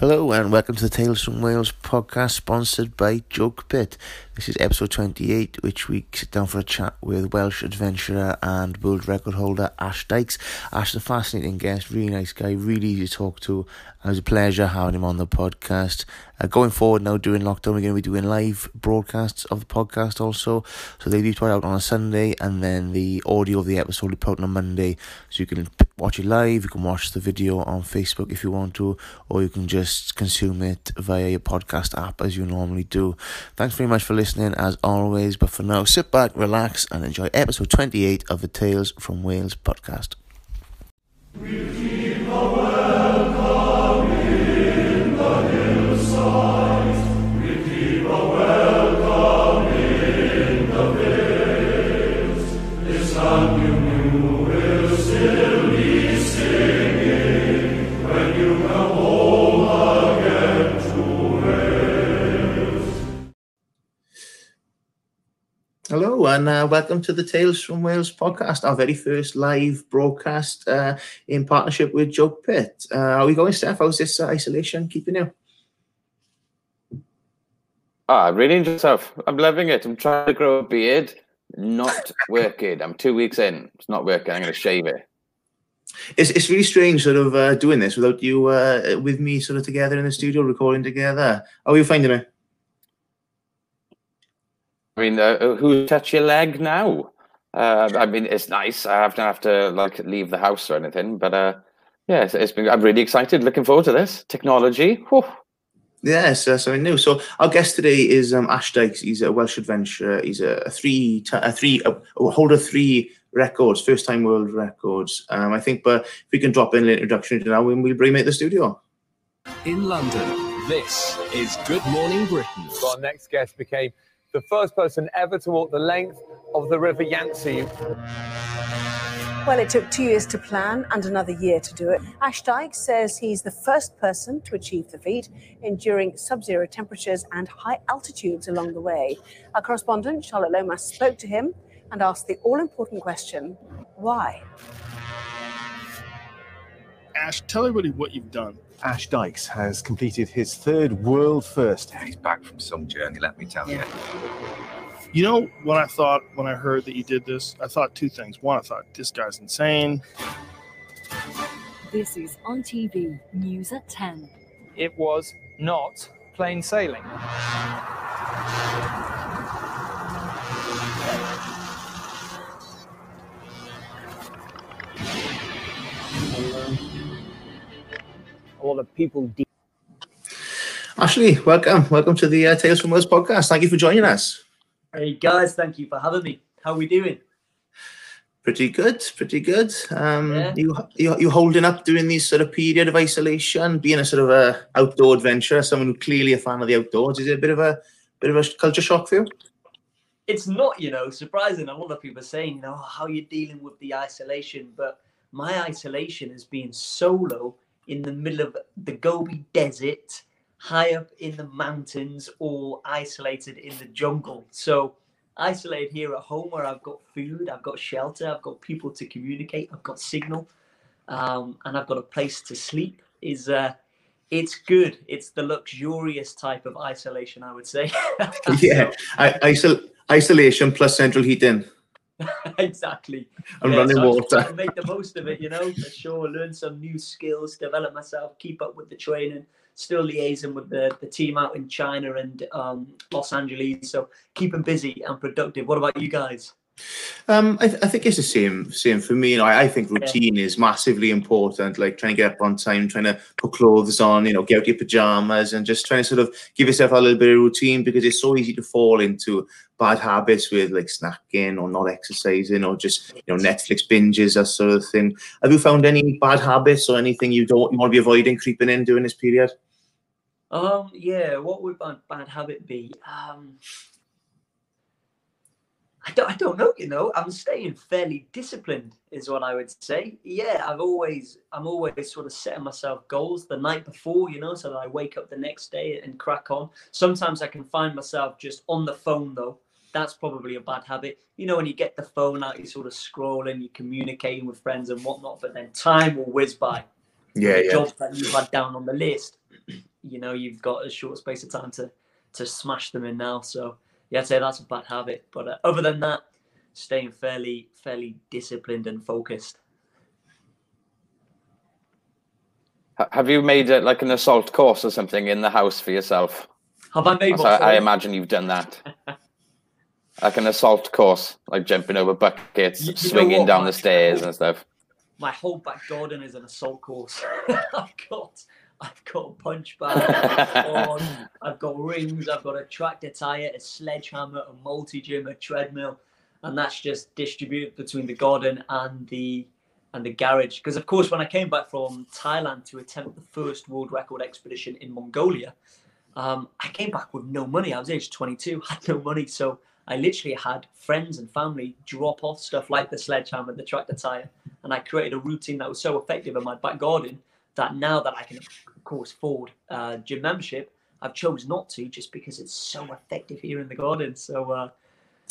Hello and welcome to the Tales from Wales podcast sponsored by Joke Pit. This is episode 28, which we sit down for a chat with Welsh adventurer and world record holder Ash Dykes. Ash is a fascinating guest, really nice guy, really easy to talk to. It was a pleasure having him on the podcast. Uh, going forward now during lockdown, we're going to be doing live broadcasts of the podcast also. So they'll be put out on a Sunday and then the audio of the episode will be put on a Monday. So you can watch it live, you can watch the video on Facebook if you want to, or you can just consume it via your podcast app as you normally do. Thanks very much for listening as always. But for now, sit back, relax, and enjoy episode 28 of the Tales from Wales podcast. Hello and uh, welcome to the Tales from Wales podcast, our very first live broadcast uh, in partnership with Joe Pitt. Uh, how are we going, Steph? How's this uh, isolation keeping you? Ah, really enjoy myself. I'm loving it. I'm trying to grow a beard. Not working. I'm two weeks in. It's not working. I'm going to shave it. It's, it's really strange sort of uh, doing this without you uh, with me sort of together in the studio recording together. How are you finding it? I mean, uh, who touch your leg now? Uh, I mean, it's nice. I have to have to like leave the house or anything, but uh, yeah, it's, it's been. I'm really excited. Looking forward to this technology. Whew. Yes, uh, something new. So our guest today is um, Ash Dykes. He's a Welsh adventurer. He's a, a three, t- a three, a, a holder three records, first time world records. Um, I think, but if we can drop in an introduction to now, when we'll bring him at the studio. In London, this is Good Morning Britain. Our next guest became the first person ever to walk the length of the River Yangtze. Well, it took two years to plan and another year to do it. Ash Dyke says he's the first person to achieve the feat, enduring sub zero temperatures and high altitudes along the way. Our correspondent, Charlotte Lomas, spoke to him and asked the all important question why? Ash, tell everybody what you've done. Ash Dykes has completed his third world first. He's back from some journey, let me tell you. You know what I thought when I heard that you did this? I thought two things. One, I thought this guy's insane. This is on TV, news at 10. It was not plain sailing. A lot of people. De- Ashley, welcome. Welcome to the uh, Tales from Wales podcast. Thank you for joining us. Hey guys, thank you for having me. How are we doing? Pretty good, pretty good. Um, Yeah. you, you you holding up during this sort of period of isolation, being a sort of a outdoor adventurer, someone who clearly a fan of the outdoors. Is it a bit of a bit of a culture shock for you? It's not, you know, surprising. A lot of people are saying, you know, how you're dealing with the isolation, but my isolation has been solo in the middle of the Gobi Desert, high up in the mountains, or isolated in the jungle. So isolated here at home where I've got food, I've got shelter, I've got people to communicate, I've got signal, um, and I've got a place to sleep. Is uh, it's good. It's the luxurious type of isolation, I would say. yeah, I, isol- isolation plus central heating. exactly. And Yeah, running so I just try water. make the most of it, you know, for sure. Learn some new skills, develop myself, keep up with the training, still liaising with the, the team out in China and um, Los Angeles. So keep them busy and productive. What about you guys? Um, I, th- I think it's the same same for me. You know, I, I think routine is massively important. Like trying to get up on time, trying to put clothes on, you know, get out your pajamas, and just trying to sort of give yourself a little bit of routine because it's so easy to fall into bad habits with like snacking or not exercising or just you know Netflix binges that sort of thing. Have you found any bad habits or anything you don't you want to be avoiding creeping in during this period? Um, yeah, what would my bad habit be? Um, I don't, I don't know, you know, I'm staying fairly disciplined is what I would say. Yeah, I've always, I'm always sort of setting myself goals the night before, you know, so that I wake up the next day and crack on. Sometimes I can find myself just on the phone though. That's probably a bad habit. You know, when you get the phone out, you're sort of scrolling, you're communicating with friends and whatnot, but then time will whiz by. Yeah, the yeah. jobs that you've had down on the list. you know, you've got a short space of time to to smash them in now. So yeah, I'd say that's a bad habit. But uh, other than that, staying fairly fairly disciplined and focused. Have you made it like an assault course or something in the house for yourself? Have I made? I, I imagine you've done that. like an assault course, like jumping over buckets, You- you swinging down the stairs and stuff. my whole back garden is an assault course. I've got I've got a punch bag, I've I've got rings, I've got a tractor tire, a sledgehammer, a multi gym, a treadmill, and that's just distributed between the garden and the and the garage. Because of course, when I came back from Thailand to attempt the first world record expedition in Mongolia, um, I came back with no money. I was age 22, had no money, so I literally had friends and family drop off stuff like the sledgehammer, the tractor tire, and I created a routine that was so effective in my back garden that now that I can, of course, afford uh, gym membership, I've chose not to just because it's so effective here in the garden. So uh,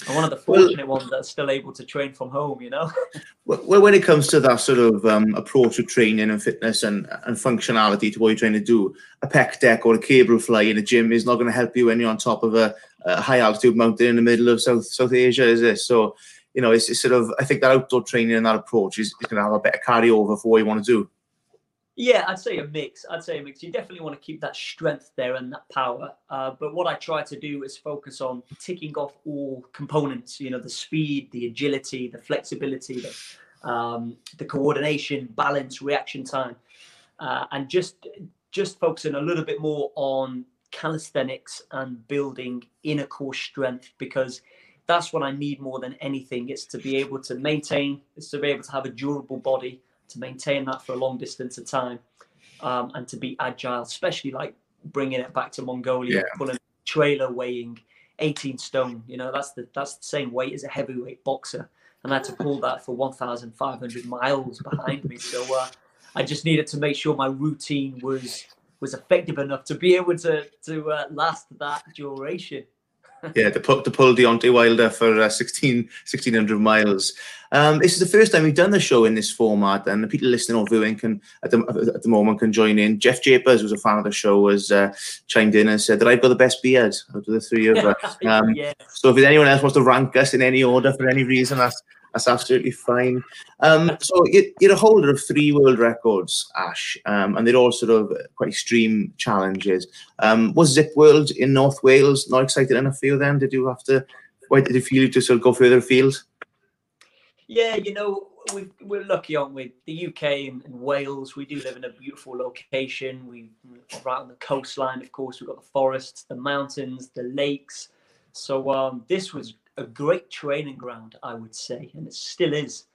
I'm one of the Well- fortunate ones that's still able to train from home. You know. Well, when it comes to that sort of um, approach to training and fitness and, and functionality to what you're trying to do, a pec deck or a cable fly in a gym is not going to help you when you're on top of a, a high altitude mountain in the middle of South South Asia, is it? So, you know, it's, it's sort of I think that outdoor training and that approach is, is going to have a better carryover for what you want to do. Yeah, I'd say a mix. I'd say a mix. You definitely want to keep that strength there and that power. Uh, but what I try to do is focus on ticking off all components. You know, the speed, the agility, the flexibility, the um, the coordination, balance, reaction time, uh, and just just focusing a little bit more on calisthenics and building inner core strength because that's what I need more than anything. It's to be able to maintain. It's to be able to have a durable body to maintain that for a long distance of time um, and to be agile, especially like bringing it back to Mongolia, Yeah. pulling a trailer weighing 18 stone. You know, that's the that's the same weight as a heavyweight boxer, and I had to pull that for 1,500 miles behind me. So uh, I just needed to make sure my routine was was effective enough to be able to to uh, last that duration. Yeah, to, pull to pull Deontay Wilder for uh, 16, 1600 miles. Um, this is the first time we've done the show in this format, and the people listening or viewing can at the, at the moment can join in. Jeff Japers, who's a fan of the show, has uh, chimed in and said that I've got the best beard out of the three of us. Um, yeah. So if anyone else wants to rank us in any order for any reason, that's that's absolutely fine. Um, so you- you're a holder of three world records, Ash, um, and they're all sort of quite extreme challenges. Um, was Zip World in North Wales not excited enough for you then? Did you have to? Why did you feel you to sort of go further afield? Yeah, you know, we we're lucky, aren't we? The UK and, and Wales, we do live in a beautiful location. We we're right on the coastline, of course. We've got the forests, the mountains, the lakes. So um, this was a great training ground, I would say, and it still is.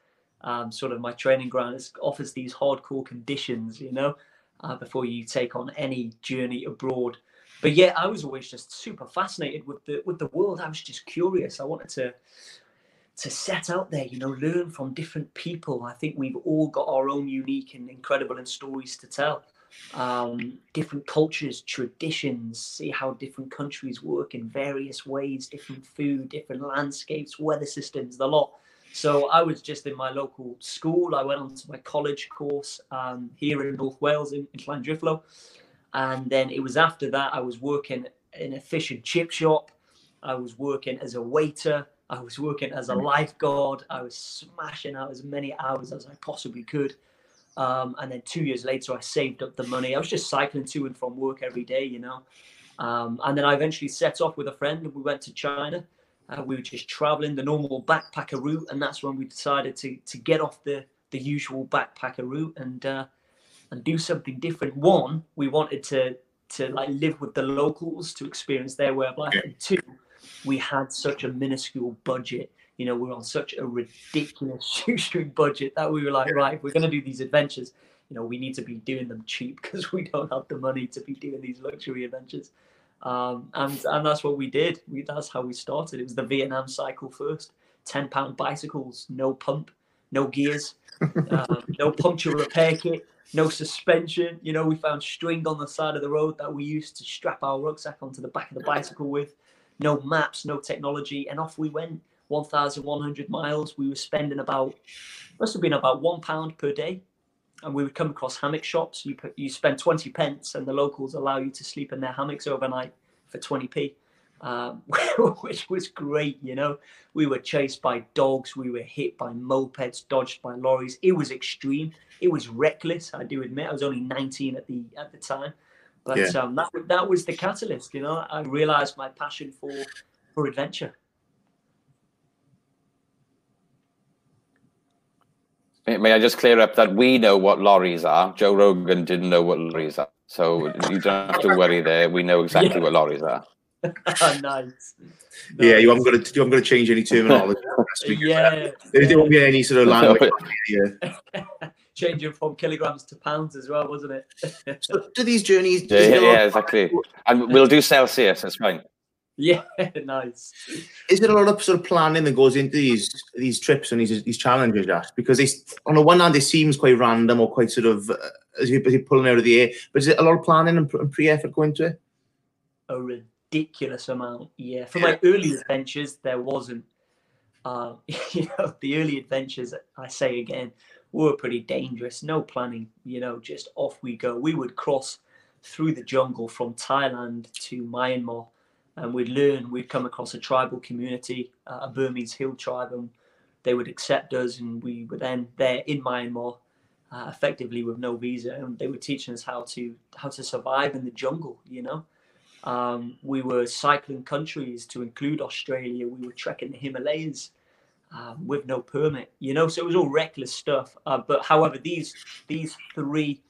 Um, sort of my training ground. It offers these hardcore conditions, you know, uh, before you take on any journey abroad. But yeah, I was always just super fascinated with the with the world. I was just curious. I wanted to to set out there, you know, learn from different people. I think we've all got our own unique and incredible and stories to tell. Um, different cultures, traditions, see how different countries work in various ways, different food, different landscapes, weather systems, the lot. So I was just in my local school. I went on to my college course um, here in North Wales in, in Llandrillo. And then it was after that I was working in a fish and chip shop. I was working as a waiter. I was working as a lifeguard. I was smashing out as many hours as I possibly could. Um, and then two years later, I saved up the money. I was just cycling to and from work every day, you know. Um, and then I eventually set off with a friend and we went to China. Uh, we were just traveling the normal backpacker route. And that's when we decided to, to get off the, the usual backpacker route and, uh, and do something different. One, we wanted to, to like live with the locals to experience their way of life. And two, we had such a minuscule budget. You know, we are on such a ridiculous shoestring budget that we were like, right, we're going to do these adventures, you know, we need to be doing them cheap because we don't have the money to be doing these luxury adventures. Um, and and that's what we did. We that's how we started. It was the Vietnam cycle first. Ten pound bicycles, no pump, no gears, um, no puncture repair kit, no suspension. You know, we found string on the side of the road that we used to strap our rucksack onto the back of the bicycle with. No maps, no technology, and off we went. 1,100 miles. We were spending about, must have been about one pound per day. and we would come across hammock shops. You put, you spend twenty pence, and the locals allow you to sleep in their hammocks overnight for twenty p, um, which was great. You know, we were chased by dogs, we were hit by mopeds, dodged by lorries. It was extreme. It was reckless. I do admit, I was only nineteen at the at the time, but Yeah. um, that that was the catalyst. You know, I realized my passion for for adventure. May, may I just clear up that we know what lorries are. Joe Rogan didn't know what lorries are. So you don't have to worry there. We know exactly Yeah. what lorries are. Oh, nice. Yeah, you haven't got to you haven't got to change any terminology. That's because, Yeah. There, there won't be any sort of language. here. Changing from kilograms to pounds as well, wasn't it? So do these journeys? Yeah, yeah, yeah, exactly. And we'll do Celsius. That's fine. Yeah, nice. Is there a lot of sort of planning that goes into these these trips and these these challenges, Ash? Because they, on the one hand, it seems quite random or quite sort of uh, as you as you're pulling out of the air. But is it a lot of planning and, pre- and pre-effort go into it? a ridiculous amount. Yeah, for my early adventures, there wasn't. Uh, you know, the early adventures, I say again, were pretty dangerous. No planning. You know, just off we go. We would cross through the jungle from Thailand to Myanmar, and we'd learn. We'd come across a tribal community, uh, a Burmese hill tribe, and they would accept us, and we were then there in Myanmar. Uh, effectively with no visa and they were teaching us how to how to survive in the jungle you know um, we were cycling countries to include Australia. We were trekking the Himalayas um, with no permit, you know. So it was all reckless stuff. Uh, but however, these these three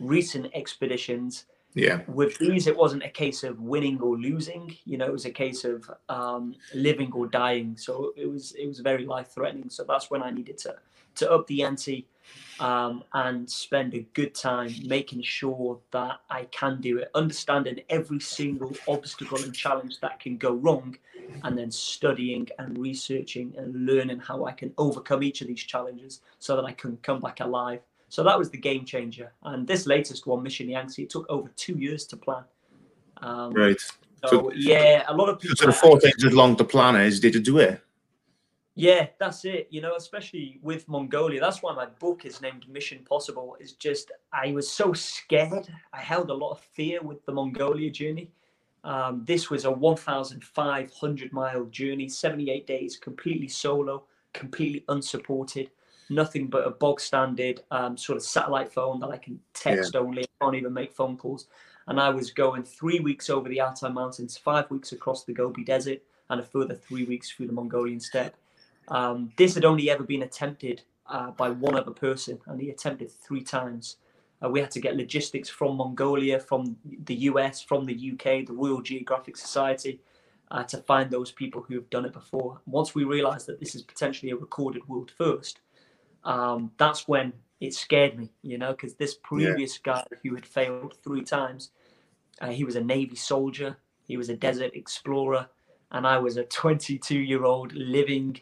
recent expeditions, Yeah. with these, it wasn't a case of winning or losing. You know, it was a case of um, living or dying. So it was it was very life threatening. So that's when I needed to to up the ante um, and spend a good time making sure that I can do it, understanding every single obstacle and challenge that can go wrong, and then studying and researching and learning how I can overcome each of these challenges so that I can come back alive. So that was the game changer. And this latest one, Mission Yangtze, it took over two years to plan. Um, Right. So, yeah, a lot of So people. sort of four times as long to plan as did to do it. Yeah, that's it. You know, especially with Mongolia. That's why my book is named Mission Possible. Is just I was so scared. I held a lot of fear with the Mongolia journey. Um, this was a 1,500 mile journey, 78 days, completely solo, completely unsupported, nothing but a bog standard um, sort of satellite phone that I can text only. I can't even make phone calls. And I was going three weeks over the Altai Mountains, five weeks across the Gobi Desert, and a further three weeks through the Mongolian steppe. Um, this had only ever been attempted uh, by one other person, and he attempted three times. Uh, we had to get logistics from Mongolia, from the US, from the UK, the Royal Geographic Society, uh, to find those people who have done it before. Once we realized that this is potentially a recorded world first, um, that's when it scared me, you know, because this previous guy who had failed three times, uh, he was a Navy soldier, he was a desert explorer, and I was a 22 year old living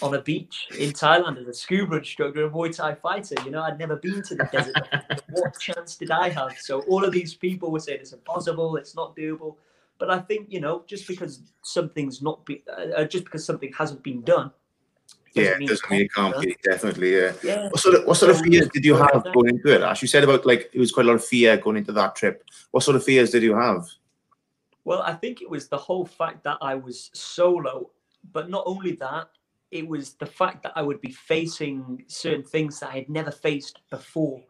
on a beach in Thailand as a scuba instructor and Muay Thai fighter. You know, I'd never been to the desert. what chance did I have? So all of these people were saying it's impossible, it's not doable. But I think you know, just because something's not be, uh, just because something hasn't been done, Yeah, it doesn't mean it can't be. Definitely, yeah. Yeah. What sort of what sort of fears did you have going into it, Ash? You said about like it was quite a lot of fear going into that trip. What sort of fears did you have? Well, I think it was the whole fact that I was solo, but not only that, it was the fact that I would be facing certain things that I had never faced before.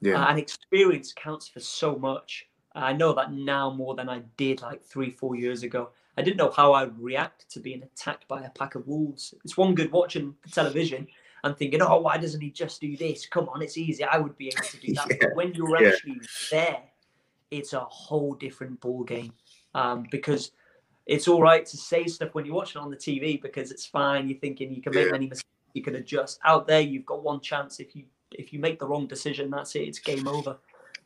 Yeah. Uh, and experience counts for so much. I know that now more than I did like three, four years ago. I didn't know how I would react to being attacked by a pack of wolves. It's one good watching the television and thinking, oh, why doesn't he just do this? Come on, it's easy. I would be able to do that. Yeah, But when you're yeah. actually there, it's a whole different ball game um, because it's all right to say stuff when you're watching on the TV because it's fine. You're thinking you can make Yeah. many mistakes, you can adjust. Out there, you've got one chance. If you if you make the wrong decision, that's it. It's game over.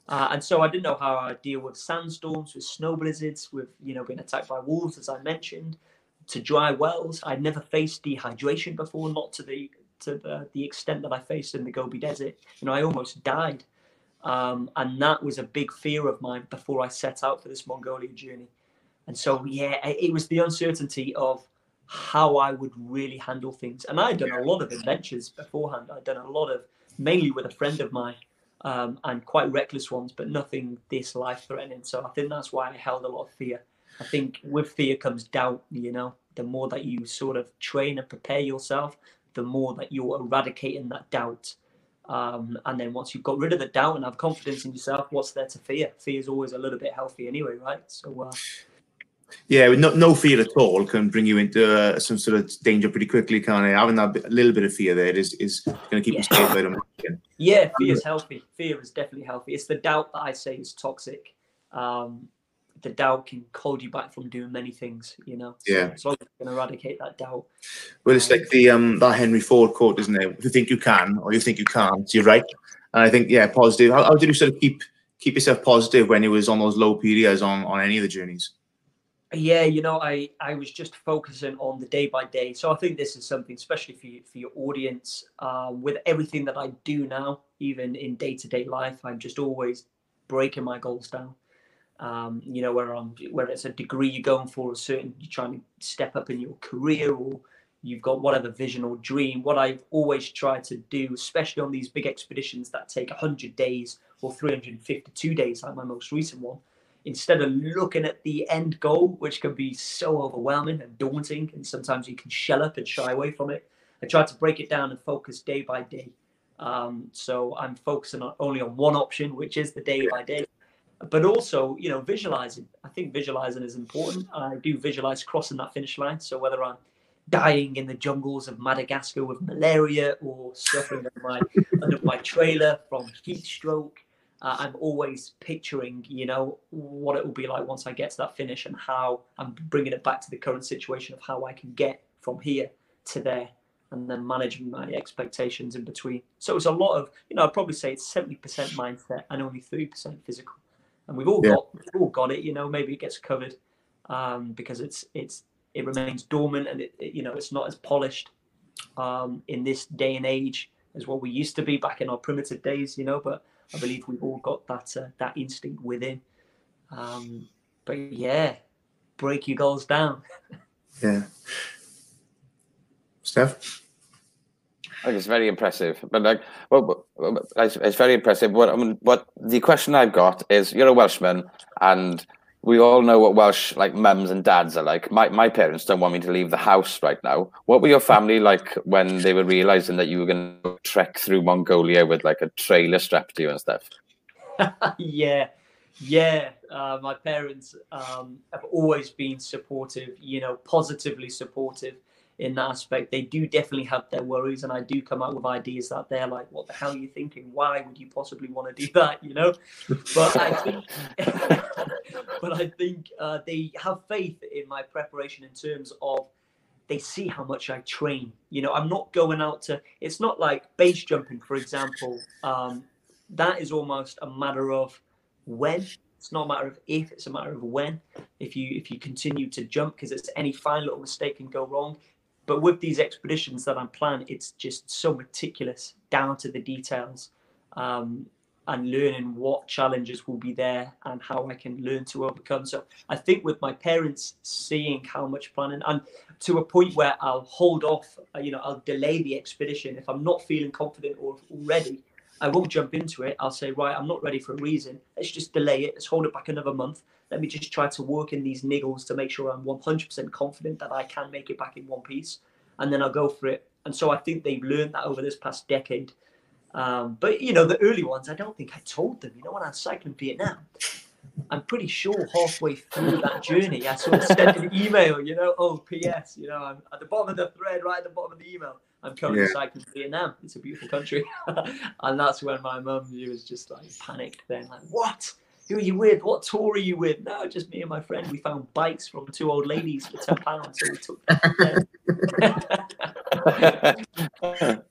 Uh, and so I didn't know how I deal with sandstorms, with snow blizzards, with you know being attacked by wolves, as I mentioned, to dry wells. I'd never faced dehydration before, not to the to the, the extent that I faced in the Gobi Desert. You know, I almost died, um, and that was a big fear of mine before I set out for this Mongolia journey. And so, yeah, it was the uncertainty of how I would really handle things. And I'd done a lot of adventures beforehand. I'd done a lot of mainly with a friend of mine, um, and quite reckless ones, but nothing this life threatening. So I think that's why I held a lot of fear. I think with fear comes doubt, you know, the more that you sort of train and prepare yourself, the more that you're eradicating that doubt. Um, and then once you've got rid of the doubt and have confidence in yourself, what's there to fear? Fear is always a little bit healthy anyway, right? So, uh, Yeah, no, no fear at all can bring you into uh, some sort of danger pretty quickly, can't it? Having that bit, little bit of fear there is, is going to keep you safe. Yeah, fear is healthy. Fear is definitely healthy. It's the doubt that I say is toxic. Um, the doubt can hold you back from doing many things, you know? So Yeah. As long as you can eradicate that doubt. Well, it's like the um that Henry Ford quote, isn't it? If you think you can or you think you can't, you're right. And I think, yeah, positive. How, how did you sort of keep keep yourself positive when it was on those low periods on on any of the journeys? Yeah, you know, I I was just focusing on the day by day. So I think this is something, especially for you, for your audience, um, with everything that I do now, even in day to day life, I'm just always breaking my goals down. Um, you know, where I'm, whether it's a degree you're going for, a certain you're trying to step up in your career, or you've got whatever vision or dream. What I've always tried to do, especially on these big expeditions that take 100 days or 352 days, like my most recent one, instead of looking at the end goal, which can be so overwhelming and daunting, and sometimes you can shell up and shy away from it, I try to break it down and focus day by day. Um, so I'm focusing on only on one option, which is the day by day. But also, you know, visualizing. I think visualizing is important. I do visualize crossing that finish line. So whether I'm dying in the jungles of Madagascar with malaria or suffering under my under my trailer from heat stroke, uh, I'm always picturing, you know, what it will be like once I get to that finish and how I'm bringing it back to the current situation of how I can get from here to there and then managing my expectations in between. So it's a lot of, you know, I'd probably say it's 70% mindset and only 30% physical. And we've all Yeah. got we've all got it, you know, maybe it gets covered um, because it's it's it remains dormant and it, it- you know it's not as polished um, in this day and age as what we used to be back in our primitive days, you know. But I believe we've all got that uh, that instinct within. Um, but yeah, break your goals down. Yeah. Steph? I think it's very impressive. But like, well, well, it's, it's very impressive. What I mean, what the question I've got is, you're a Welshman, and we all know what Welsh like mums and dads are like. My my parents don't want me to leave the house right now. What were your family like when they were realizing that you were going to trek through Mongolia with like a trailer strapped to you and stuff? yeah, yeah. Uh, my parents um, have always been supportive, you know, positively supportive in that aspect. They do definitely have their worries, and I do come out with ideas that they're like, "What the hell are you thinking? Why would you possibly want to do that?" You know. But I think, but I think uh, they have faith in my preparation in terms of they see how much I train. You know, I'm not going out to. It's not like base jumping, for example. Um, that is almost a matter of when. It's not a matter of if. It's a matter of when. If you if you continue to jump, because it's any fine little mistake can go wrong. But with these expeditions that I'm planning, it's just so meticulous, down to the details, um, and learning what challenges will be there and how I can learn to overcome. So I think with my parents seeing how much planning and to a point where I'll hold off, uh, you know, I'll delay the expedition if I'm not feeling confident or ready. I won't jump into it. I'll say, right, I'm not ready for a reason. Let's just delay it. Let's hold it back another month. Let me just try to work in these niggles to make sure I'm 100% confident that I can make it back in one piece. And then I'll go for it. And so I think they've learned that over this past decade. Um, but, you know, the early ones, I don't think I told them. You know, when I was cycling Vietnam, I'm pretty sure halfway through that journey, I sort of sent an email, you know, oh, P.S., you know, I'm at the bottom of the thread, right at the bottom of the email. I'm currently Yeah. cycling to Vietnam. It's a beautiful country. and that's when my mum, she was just like panicked then, like, what? Who are you with? What tour are you with? No, just me and my friend. We found bikes from two old ladies for ten pounds, so we took them.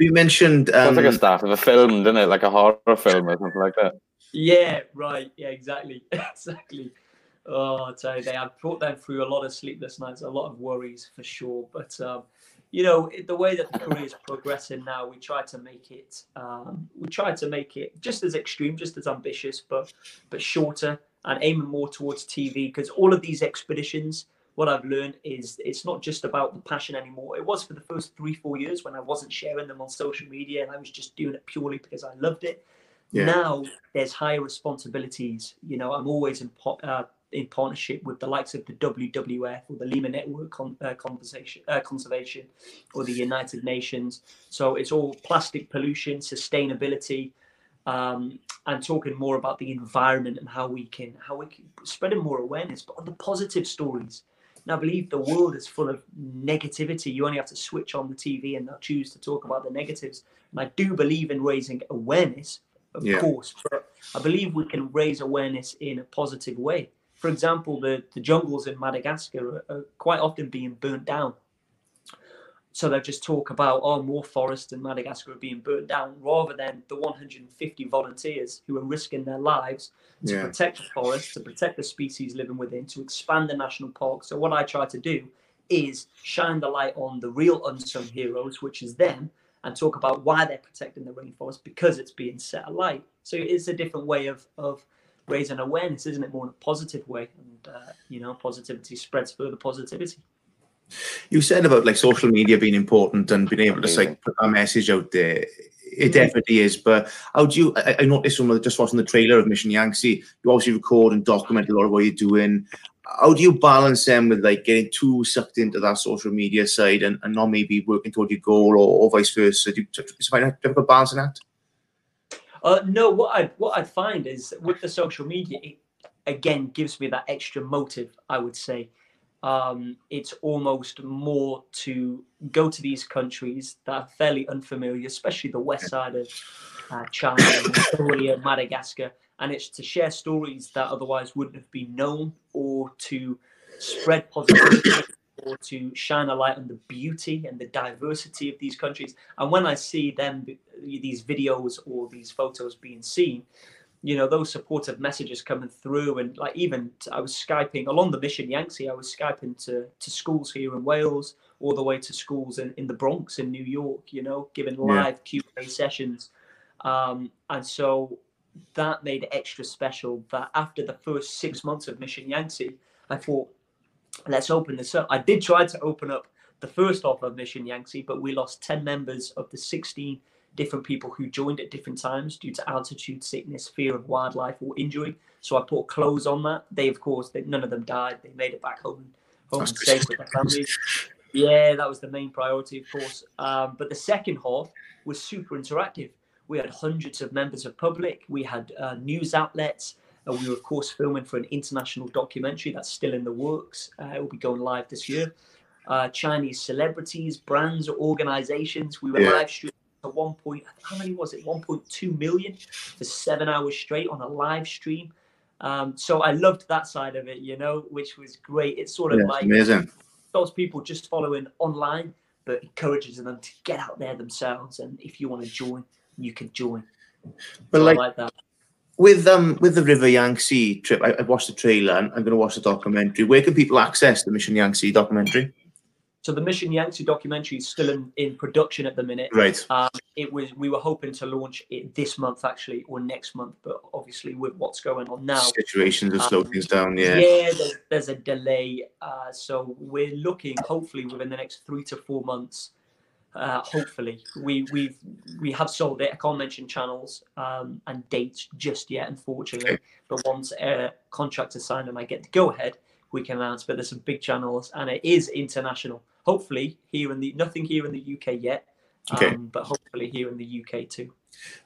You mentioned Sounds um, like a start of a film, doesn't it? Like a horror film or something like that. Yeah, right. Yeah, exactly. exactly. Oh, I they have brought them through a lot of sleepless nights, a lot of worries for sure. But um, you know, the way that the career is progressing now, we try to make it. Um, we try to make it just as extreme, just as ambitious, but but shorter and aiming more towards TV because all of these expeditions what I've learned is it's not just about the passion anymore. It was for the first three, four years when I wasn't sharing them on social media and I was just doing it purely because I loved it. Yeah. Now there's higher responsibilities. You know, I'm always in uh, in partnership with the likes of the WWF or the Lemur Network Con- uh, uh, Conservation or the United Nations. So it's all plastic pollution, sustainability, um, and talking more about the environment and how we can how we can spreading more awareness, but on the positive stories. And I believe the world is full of negativity. You only have to switch on the TV and not choose to talk about the negatives. And I do believe in raising awareness, of Yeah. course, but I believe we can raise awareness in a positive way. For example, the, the jungles in Madagascar are, are quite often being burnt down. So they'll just talk about, oh, more forests in Madagascar are being burnt down, rather than the 150 volunteers who are risking their lives to Yeah. protect the forest, to protect the species living within, to expand the national park. So what I try to do is shine the light on the real unsung heroes, which is them, and talk about why they're protecting the rainforest because it's being set alight. So it's a different way of of raising awareness, isn't it? More in a positive way, and uh, you know, positivity spreads further positivity. You said about like social media being important and being able to Amazing. like put a message out there. It definitely is. But how do you? I, I noticed from just watching the trailer of Mission Yangtze, you obviously record and document a lot of what you're doing. How do you balance them with like getting too sucked into that social media side and, and not maybe working toward your goal or, or vice versa? Do you, do you find that difficult balancing that? Uh, no, what I what I find is with the social media, it again gives me that extra motive. I would say um, it's almost more to go to these countries that are fairly unfamiliar, especially the west side of uh, China, Mongolia, Madagascar, and it's to share stories that otherwise wouldn't have been known, or to spread positivity, or to shine a light on the beauty and the diversity of these countries. And when I see them, these videos or these photos being seen, you know those supportive messages coming through and like even i was skyping along the mission yangtze i was skyping to to schools here in wales all the way to schools in, in the bronx in new york you know giving Yeah. live q&a sessions um, and so that made it extra special that after the first six months of mission yangtze i thought let's open this up i did try to open up the first half of mission yangtze but we lost 10 members of the 16 different people who joined at different times due to altitude sickness, fear of wildlife, or injury. So I put clothes on that. They, of course, they, none of them died. They made it back home, home That's safe with their families. Yeah, that was the main priority, of course. Um, but the second half was super interactive. We had hundreds of members of public. We had uh, news outlets. Uh, we were, of course, filming for an international documentary that's still in the works. Uh, it will be going live this year. Uh, Chinese celebrities, brands, organizations. We were Yeah. live streaming to one point. How many was it? 1.2 million for seven hours straight on a live stream. Um, so I loved that side of it, you know, which was great. It's sort of Yeah, like amazing. those people just following online, but encourages them to get out there themselves. And if you want to join, you can join. But So I like, like that. with um with the River Yangtze trip, I, I watched the trailer and I'm going to watch the documentary. Where can people access the Mission Yangtze documentary? So the Mission Yangtze documentary is still in, in production at the minute. Right. Um, it was we were hoping to launch it this month actually or next month, but obviously with what's going on now, Situations have slowed um, things down. Yeah. there's, there's a delay. Uh, so we're looking hopefully within the next three to four months. Uh, hopefully, we we've we have sold it. I can't mention channels um, and dates just yet, unfortunately. But once a contract is signed and I get to go ahead, we can announce. But there's some big channels and it is international. Hopefully, here in the nothing here in the UK yet, Okay. um, but hopefully here in the UK too.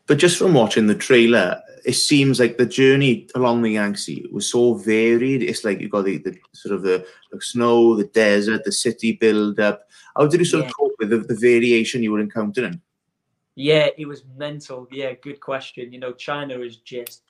But just from watching the trailer, it seems like the journey along the Yangtze was so varied. It's like you've got the, the sort of the, the snow, the desert, the city build up. How did you sort Yeah. of cope with the, the variation you were encountering? Yeah, it was mental. Yeah, good question. You know, China is just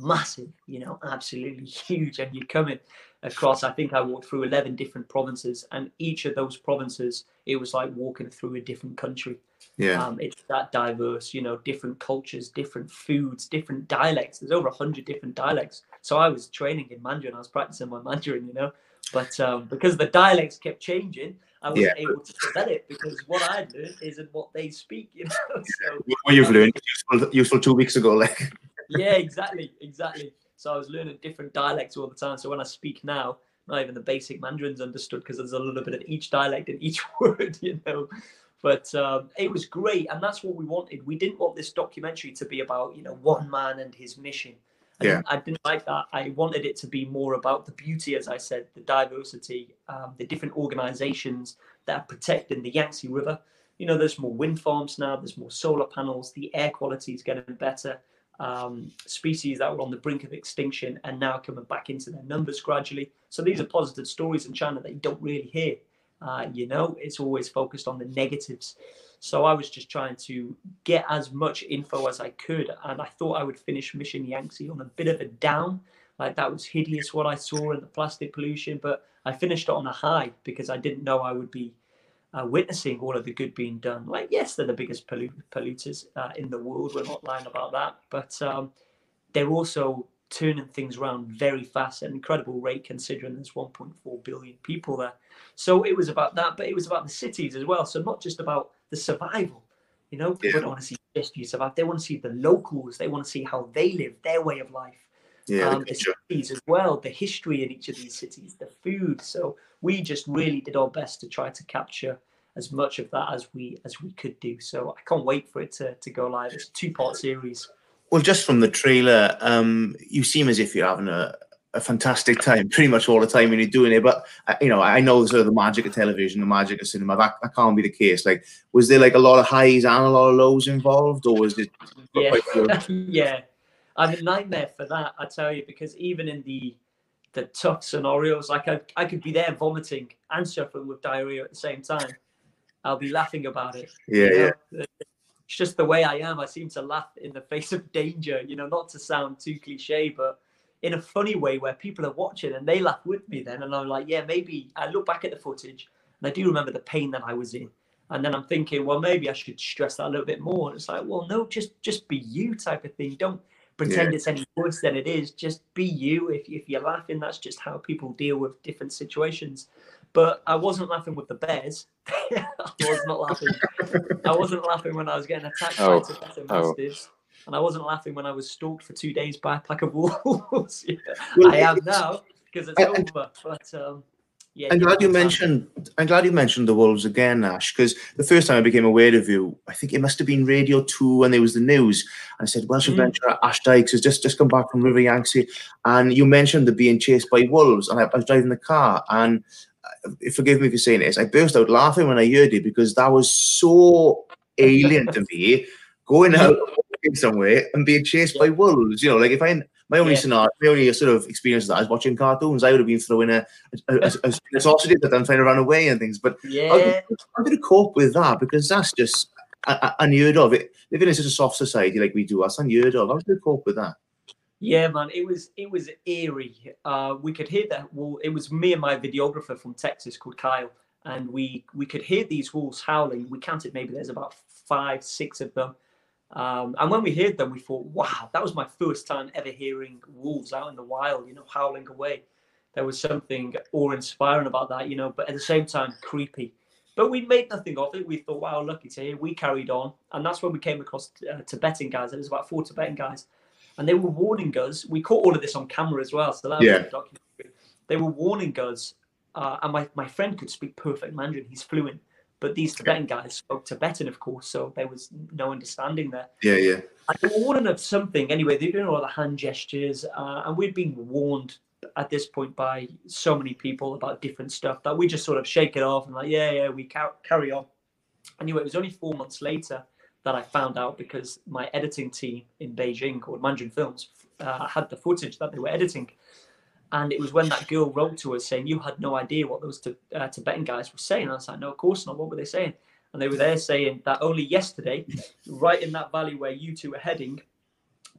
massive, you know, absolutely huge. And you're coming across, I think I walked through 11 different provinces, and each of those provinces, it was like walking through a different country. Yeah. Um, it's that diverse, you know, different cultures, different foods, different dialects. There's over 100 different dialects. So I was training in Mandarin, I was practicing my Mandarin, you know. But um, because the dialects kept changing, I wasn't Yeah. able to develop because what I learned isn't what they speak, you know. So What you've learned useful, useful two weeks ago, like yeah, exactly, exactly. So I was learning different dialects all the time. So when I speak now, not even the basic Mandarin's understood because there's a little bit of each dialect in each word, you know. But um, it was great, and that's what we wanted. We didn't want this documentary to be about, you know, one man and his mission. I, Yeah. didn't, I didn't like that. I wanted it to be more about the beauty, as I said, the diversity, um, the different organizations that are protecting the Yangtze River. You know, there's more wind farms now, there's more solar panels, the air quality is getting better. Um, species that were on the brink of extinction and now coming back into their numbers gradually. So these are positive stories in China that you don't really hear. Uh, you know, it's always focused on the negatives. So I was just trying to get as much info as I could, and I thought I would finish Mission Yangtze on a bit of a down. Like that was hideous what I saw in the plastic pollution, but I finished it on a high because I didn't know I would be uh, witnessing all of the good being done. Like, yes, they're the biggest pollu- polluters uh, in the world. We're not lying about that, but um, they're also turning things around very fast at an incredible rate considering there's 1.4 billion people there. So it was about that, but it was about the cities as well. So not just about the survival. You know, people don't want to see just you survive. They want to see the locals. They want to see how they live, their way of life. Yeah, the um, the cities as well, the history in each of these cities, the food. So we just really did our best to try to capture as much of that as we as we could do. So I can't wait for it to, to go live. It's a two part series. Well, just from the trailer, um, you seem as if you're having a, a fantastic time, pretty much all the time when you're doing it. But uh, you know, I know sort of the magic of television, the magic of cinema. That, that can't be the case. Like, was there like a lot of highs and a lot of lows involved, or was it? Yeah, yeah. I'm a nightmare for that. I tell you, because even in the the tough scenarios, like I, I could be there vomiting and suffering with diarrhea at the same time. I'll be laughing about it. Yeah, you yeah. It's just the way I am. I seem to laugh in the face of danger. You know, not to sound too cliche, but in a funny way where people are watching and they laugh with me. Then, and I'm like, yeah, maybe I look back at the footage and I do remember the pain that I was in. And then I'm thinking, well, maybe I should stress that a little bit more. And it's like, well, no, just just be you type of thing. Don't pretend Yeah. it's any worse than it is. Just be you. If, if you're laughing, that's just how people deal with different situations. But I wasn't laughing with the bears. I was not laughing. I wasn't laughing when I was getting attacked Oh, by Tibetan oh. mastiffs. And I wasn't laughing when I was stalked for two days by a pack of wolves. Yeah. Well, I am now because it's over. But um, yeah, I'm glad you mentioned. I'm glad you mentioned the Wolves again, Ash, because the first time I became aware of you, I think it must have been Radio Two when there was the news. And I said, Welsh Mm. adventurer Ash Dykes has just just come back from River Yangtze, and you mentioned the being chased by wolves, and I, I was driving the car, and uh, forgive me for saying this, I burst out laughing when I heard it because that was so alien to me, going out walking somewhere and being chased by wolves. You know, like if I my only Yeah. scenario, my only sort of experience of that is watching cartoons. I would have been throwing a, a, a, a, a sausage at them trying to run away and things. But how, Yeah. did, how did you cope with that? Because that's just unheard of. It living in such a soft society like we do, that's unheard of. How did you cope with that? Yeah, man, it was it was eerie. Uh, we could hear that. Well, it was me and my videographer from Texas called Kyle, and we we could hear these wolves howling. We counted maybe there's about five, six of them. Um, and when we heard them, we thought, wow, that was my first time ever hearing wolves out in the wild, you know, howling away. There was something awe-inspiring about that, you know, but at the same time, creepy. But we made nothing of it. We thought, wow, lucky to hear. We carried on, and that's when we came across uh, Tibetan guys. There was about four Tibetan guys, and they were warning us. We caught all of this on camera as well, so that was Yeah. a documentary. They were warning us, uh, and my, my friend could speak perfect Mandarin. He's fluent, but these Tibetan guys spoke Tibetan, of course, so there was no understanding there. Yeah, yeah. And they were warning of something anyway. They were doing all the hand gestures, uh, and we'd been warned at this point by so many people about different stuff that we just sort of shake it off and like, yeah, yeah, we ca- carry on. Anyway, it was only four months later that I found out because my editing team in Beijing called Mandarin Films uh, had the footage that they were editing. And it was when that girl wrote to us saying, You had no idea what those Ti- uh, Tibetan guys were saying. I was like, No, of course not. What were they saying? And they were there saying that only yesterday, right in that valley where you two were heading,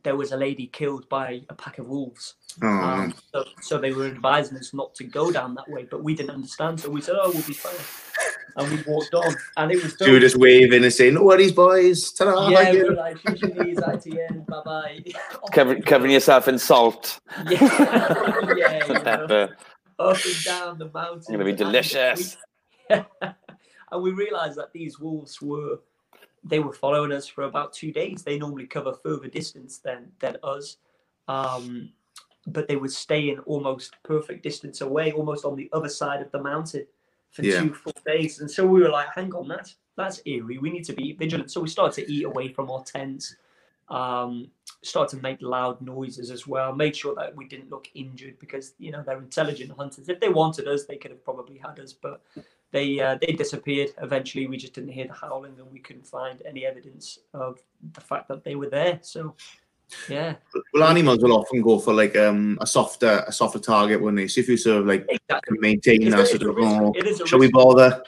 there was a lady killed by a pack of wolves. Oh, Um, so, so they were advising us not to go down that way, but we didn't understand. So we said, "Oh, we'll be fine," and we walked on. And it was So you done. just waving and saying, "No worries, boys." Ta-da, yeah, thank we you." were like, "Shishini's ITN, bye bye." Covering, covering yourself in salt. yeah, yeah, you know, Pepper. up and down the mountains. Gonna be and we- delicious. and we realized that these wolves were they were following us for about two days. They normally cover further distance than than us. Um, but they would stay in almost perfect distance away, almost on the other side of the mountain for Yeah. two full days. And so we were like, hang on, that's that's eerie. We need to be vigilant. So we started to eat away from our tents, um, started to make loud noises as well, made sure that we didn't look injured because you know they're intelligent hunters. If they wanted us, they could have probably had us, but they uh, they disappeared. Eventually, we just didn't hear the howling, and we couldn't find any evidence of the fact that they were there. So, yeah, Well, animals will often go for like um a softer a softer target, wouldn't they? So if you sort of like Exactly. maintain that sort of, oh, it is a shall we bother?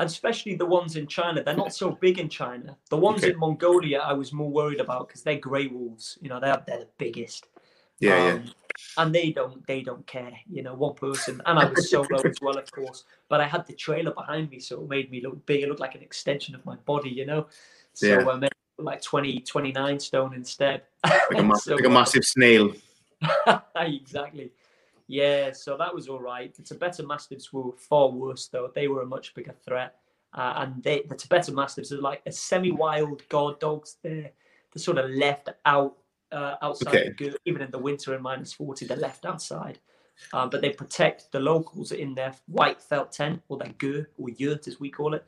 and especially the ones in China, they're not so big in China. The ones Okay. in Mongolia, I was more worried about because they're grey wolves. You know, they're they're the biggest. Yeah, yeah. Um, And they don't they don't care. You know, one person, and I was solo as well, of course. But I had the trailer behind me, so it made me look big. It looked like an extension of my body. You know, so Yeah. I made it look like 20, 29 stone instead. Like a, So, like a uh, massive snail. exactly. Yeah, so that was all right. The Tibetan Mastiffs were far worse, though. They were a much bigger threat. Uh, and they, the Tibetan Mastiffs are like a semi-wild guard dogs. They're, they're sort of left out uh, outside Okay. the gate. Even in the winter in minus 40, they're left outside. Um, but they protect the locals in their white felt tent, or their ger, or yurt as we call it,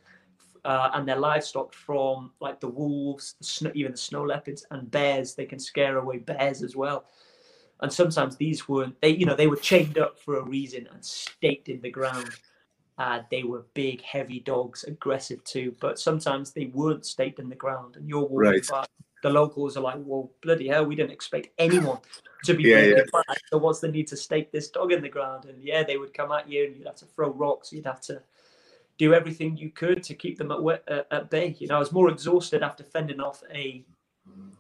uh, and their livestock from like the wolves, the snow, even the snow leopards and bears. They can scare away bears as well and sometimes these weren't they you know they were chained up for a reason and staked in the ground uh, they were big heavy dogs aggressive too but sometimes they weren't staked in the ground and you're walking Right. by the locals are like well bloody hell we didn't expect anyone to be Yeah, yeah. by so what's the need to stake this dog in the ground and yeah they would come at you and you'd have to throw rocks you'd have to do everything you could to keep them at, wa- uh, at bay you know i was more exhausted after fending off a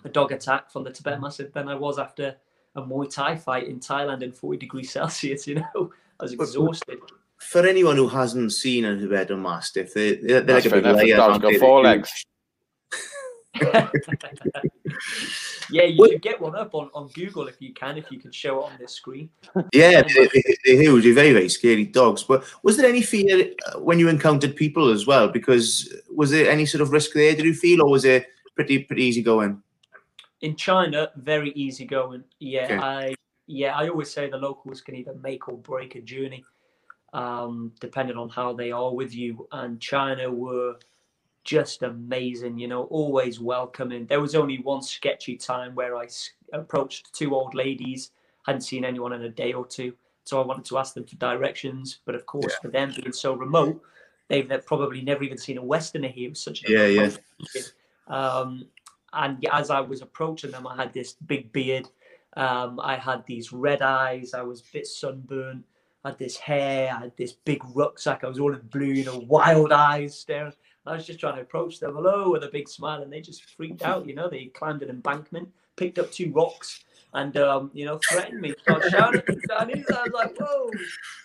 a dog attack from the Tibet Mastiff than I was after a Muay Thai fight in Thailand in 40 degrees Celsius. You know, I was exhausted. For anyone who hasn't seen a Tibetan Mastiff, they, they're, they're That's like a fair big enough. The lion. dog's got four legs. yeah, you should get one up on, on Google if you can, if you can show it on this screen. Yeah, they, they, they're. They're very, very scary dogs. But was there any fear uh, when you encountered people as well? Because was there any sort of risk there, did you feel, or was it pretty, pretty easy going? In China, very easy going. Yeah, Okay. I yeah, I always say the locals can either make or break a journey, um, depending on how they are with you. And China were just amazing, you know, always welcoming. There was only one sketchy time where I approached two old ladies, hadn't seen anyone in a day or two, so I wanted to ask them for directions. But of course, for them being so remote, they've probably never even seen a Westerner here. It such a Yeah, yeah. um, and as I was approaching them, I had this big beard. Um, I had these red eyes. I was a bit sunburned. I had this hair. I had this big rucksack. I was all in blue, you know, wild eyes staring. I was just trying to approach them, hello, with a big smile, and they just freaked out. You know, they climbed an embankment, picked up two rocks, and um, you know, threatened me. Started shouting at me Chinese. I was like, whoa!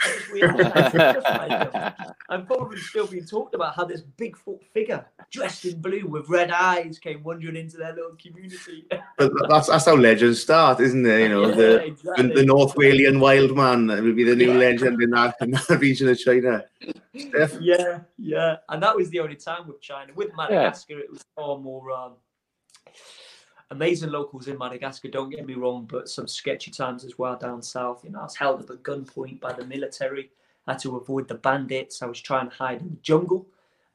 I just realised I terrified them. I'm probably still being talked about how this Bigfoot figure dressed in blue with red eyes came wandering into their little community. But that's that's how legends start, isn't it? You know, Yeah, the, the exactly. the North Walian wild man will be the new Yeah. legend in that, in that region of China. Steph? yeah, yeah, and that was the only time with China. With Madagascar, it was far more um, amazing locals in Madagascar. Don't get me wrong, but some sketchy times as well down south. You know, I was held at gunpoint by the military. I had to avoid the bandits. I was trying to hide in the jungle.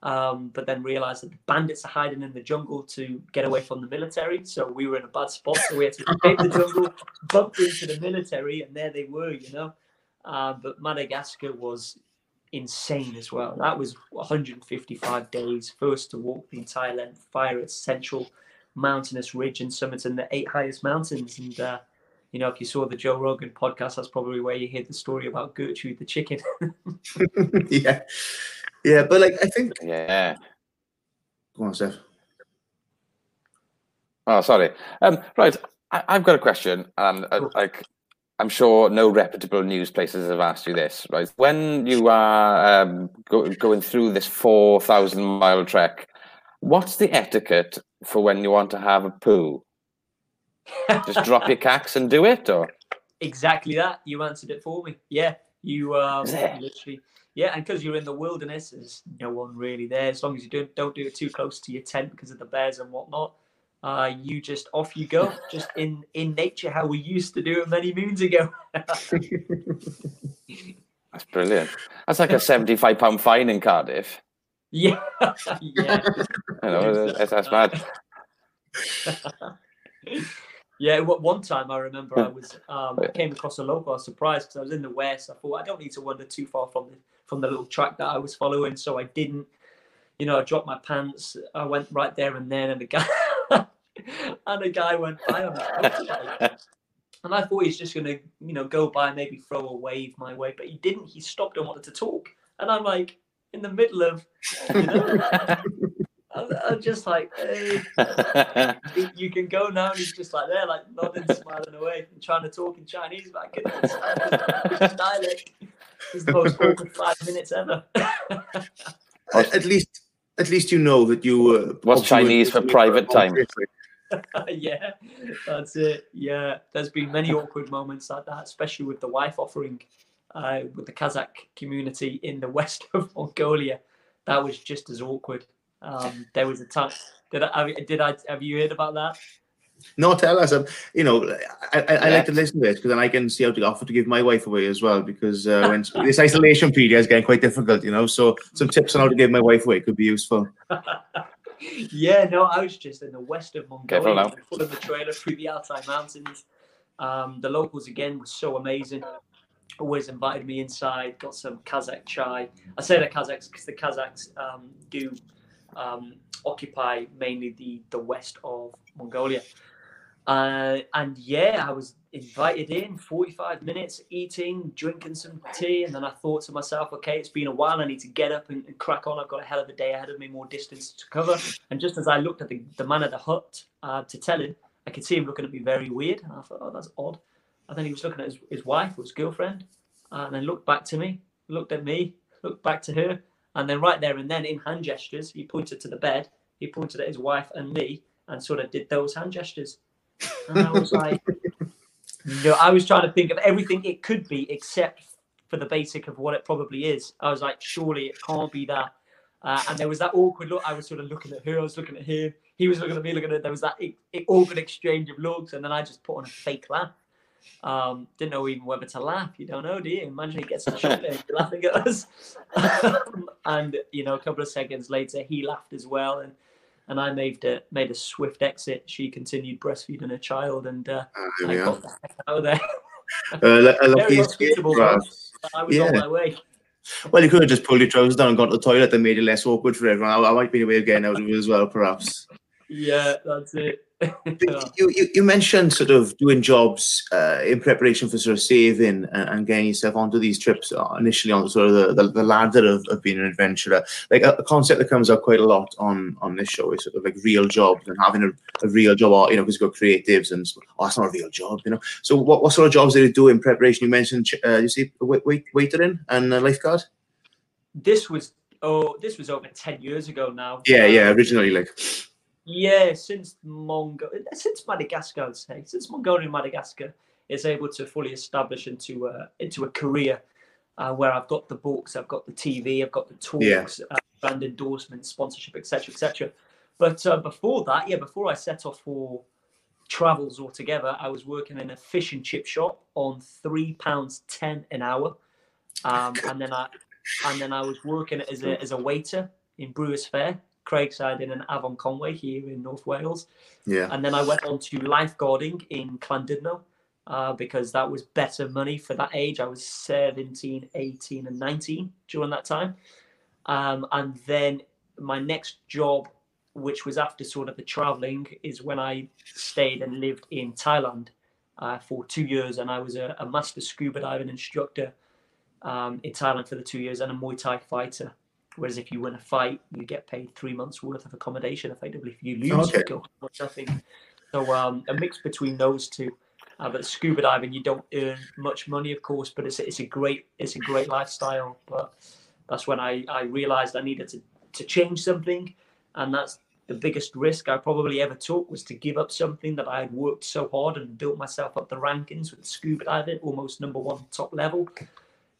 Um, but then realized that the bandits are hiding in the jungle to get away from the military. So we were in a bad spot. So we had to escape the jungle, bumped into the military, and there they were, you know. Uh, but Madagascar was insane as well. That was 155 days, first to walk the entire length, fire its central mountainous ridge and summit and the eight highest mountains. And, uh, you know, if you saw the Joe Rogan podcast, that's probably where you hear the story about Gertrude the chicken. yeah, yeah, but like I think. Yeah. Go on, Steph. Oh, sorry. Um, right, I, I've got a question, and uh, like, I'm sure no reputable news places have asked you this. Right, when you are um, go, going through this four thousand mile trek, what's the etiquette for when you want to have a poo? Just drop your cacks and do it, or exactly that. You answered it for me. Yeah, you um, Is literally. Yeah, and because you're in the wilderness, there's no one really there. As long as you don't don't do it too close to your tent because of the bears and whatnot. uh, you just off you go, just in in nature, how we used to do it many moons ago. That's brilliant. That's like a seventy-five pound fine in Cardiff. Yeah, yeah. You know, that's, that's mad. yeah, one time I remember I was um, I came across a local. I was surprised because I was in the west. I thought I don't need to wander too far from the from the little track that I was following, so I didn't. You know, I dropped my pants. I went right there and then, and the guy and a guy went by on. And I thought he's just gonna, you know, go by, maybe throw a wave my way, but he didn't. He stopped and wanted to talk, and I'm like in the middle of, you know, I'm, I'm just like, hey, you- you can go now. And he's just like there, like nodding, smiling away, and trying to talk in Chinese. But I couldn't understand his dialect. It's the most awkward five minutes ever. At, at least, at least you know that you. Uh, What's Chinese for private time? yeah, that's it. Yeah, there's been many awkward moments like that, especially with the wife offering uh, with the Kazakh community in the west of Mongolia. That was just as awkward. Um, there was a time. Did I? have- Did I? Have you heard about that? No, tell us. Um, you know, I, I, I Yeah. like to listen to this because then I can see how to offer to give my wife away as well. Because uh, when this isolation period is getting quite difficult, you know, so some tips on how to give my wife away could be useful. yeah, no, I was just in the west of Careful Mongolia, now. pulling the trailer through the Altai Mountains. Um, the locals again were so amazing. Always invited me inside. Got some Kazakh chai. I say the Kazakhs because the Kazakhs um, do um, occupy mainly the the west of Mongolia. Uh, and yeah, I was invited in 45 minutes eating, drinking some tea. And then I thought to myself, okay, it's been a while. I need to get up and, and crack on. I've got a hell of a day ahead of me, more distance to cover. And just as I looked at the, the man at the hut uh, to tell him, I could see him looking at me very weird. And I thought, oh, that's odd. And then he was looking at his, his wife or his girlfriend. And then looked back to me, looked at me, looked back to her. And then right there and then, in hand gestures, he pointed to the bed. He pointed at his wife and me and sort of did those hand gestures. And I was like, I was trying to think of everything it could be except for the basic of what it probably is. I was like, surely it can't be that. Uh, and there was that awkward look. I was sort of looking at her, I was looking at him. He was looking at me, looking at. There was that awkward exchange of looks, and then I just put on a fake laugh. Um, didn't know even whether to laugh. You don't know, do you? Imagine he gets a there, laughing at us. and you know, a couple of seconds later, he laughed as well, and and I made a made a swift exit. She continued breastfeeding her child, and uh, there I got the heck out of there. Uh, a Very hospitable, I was on my way. Well, you could have just pulled your trousers down and gone to the toilet and made it less awkward for everyone. I, I might be a way of getting out of it as well, perhaps. Yeah, that's it. You, you, you mentioned sort of doing jobs uh, in preparation for sort of saving and, and getting yourself onto these trips uh, initially on sort of the, the, the ladder of, of being an adventurer. Like a, a concept that comes up quite a lot on on this show is sort of like real jobs and having a, a real job, or, you know, because you've got creatives and oh, it's not a real job, you know. So what, what sort of jobs did you do in preparation? You mentioned, uh, you see, wait, wait, waitering and uh, lifeguard. This was oh, this was over ten years ago now. Yeah, yeah. Um, Originally, like Yeah, since Mongo, since Madagascar, I'd say, since Mongolia and Madagascar is able to fully establish into a into a career uh, where I've got the books, I've got the TV, I've got the talks, Yeah. uh, brand endorsements, sponsorship, etc., etc. But uh, before that, yeah, before I set off for travels altogether, I was working in a fish and chip shop on three pounds ten an hour, um, and then I and then I was working as a as a waiter in Brewers Fayre, Craigside in an Avon Conway here in North Wales. yeah. And then I went on to lifeguarding in Llandudno uh, because that was better money for that age. I was 17, 18, and 19 during that time. Um, and then my next job, which was after sort of the traveling, is when I stayed and lived in Thailand uh, for two years. And I was a, a master scuba diving instructor um, in Thailand for the two years and a Muay Thai fighter. Whereas if you win a fight, you get paid three months worth of accommodation. Effectively, if you lose, Okay. you go nothing. So um, a mix between those two. Uh, but scuba diving, you don't earn much money, of course, but it's a, it's a great it's a great lifestyle. But that's when I, I realized I needed to, to change something, and that's the biggest risk I probably ever took was to give up something that I had worked so hard and built myself up the rankings with scuba diving, almost number one top level.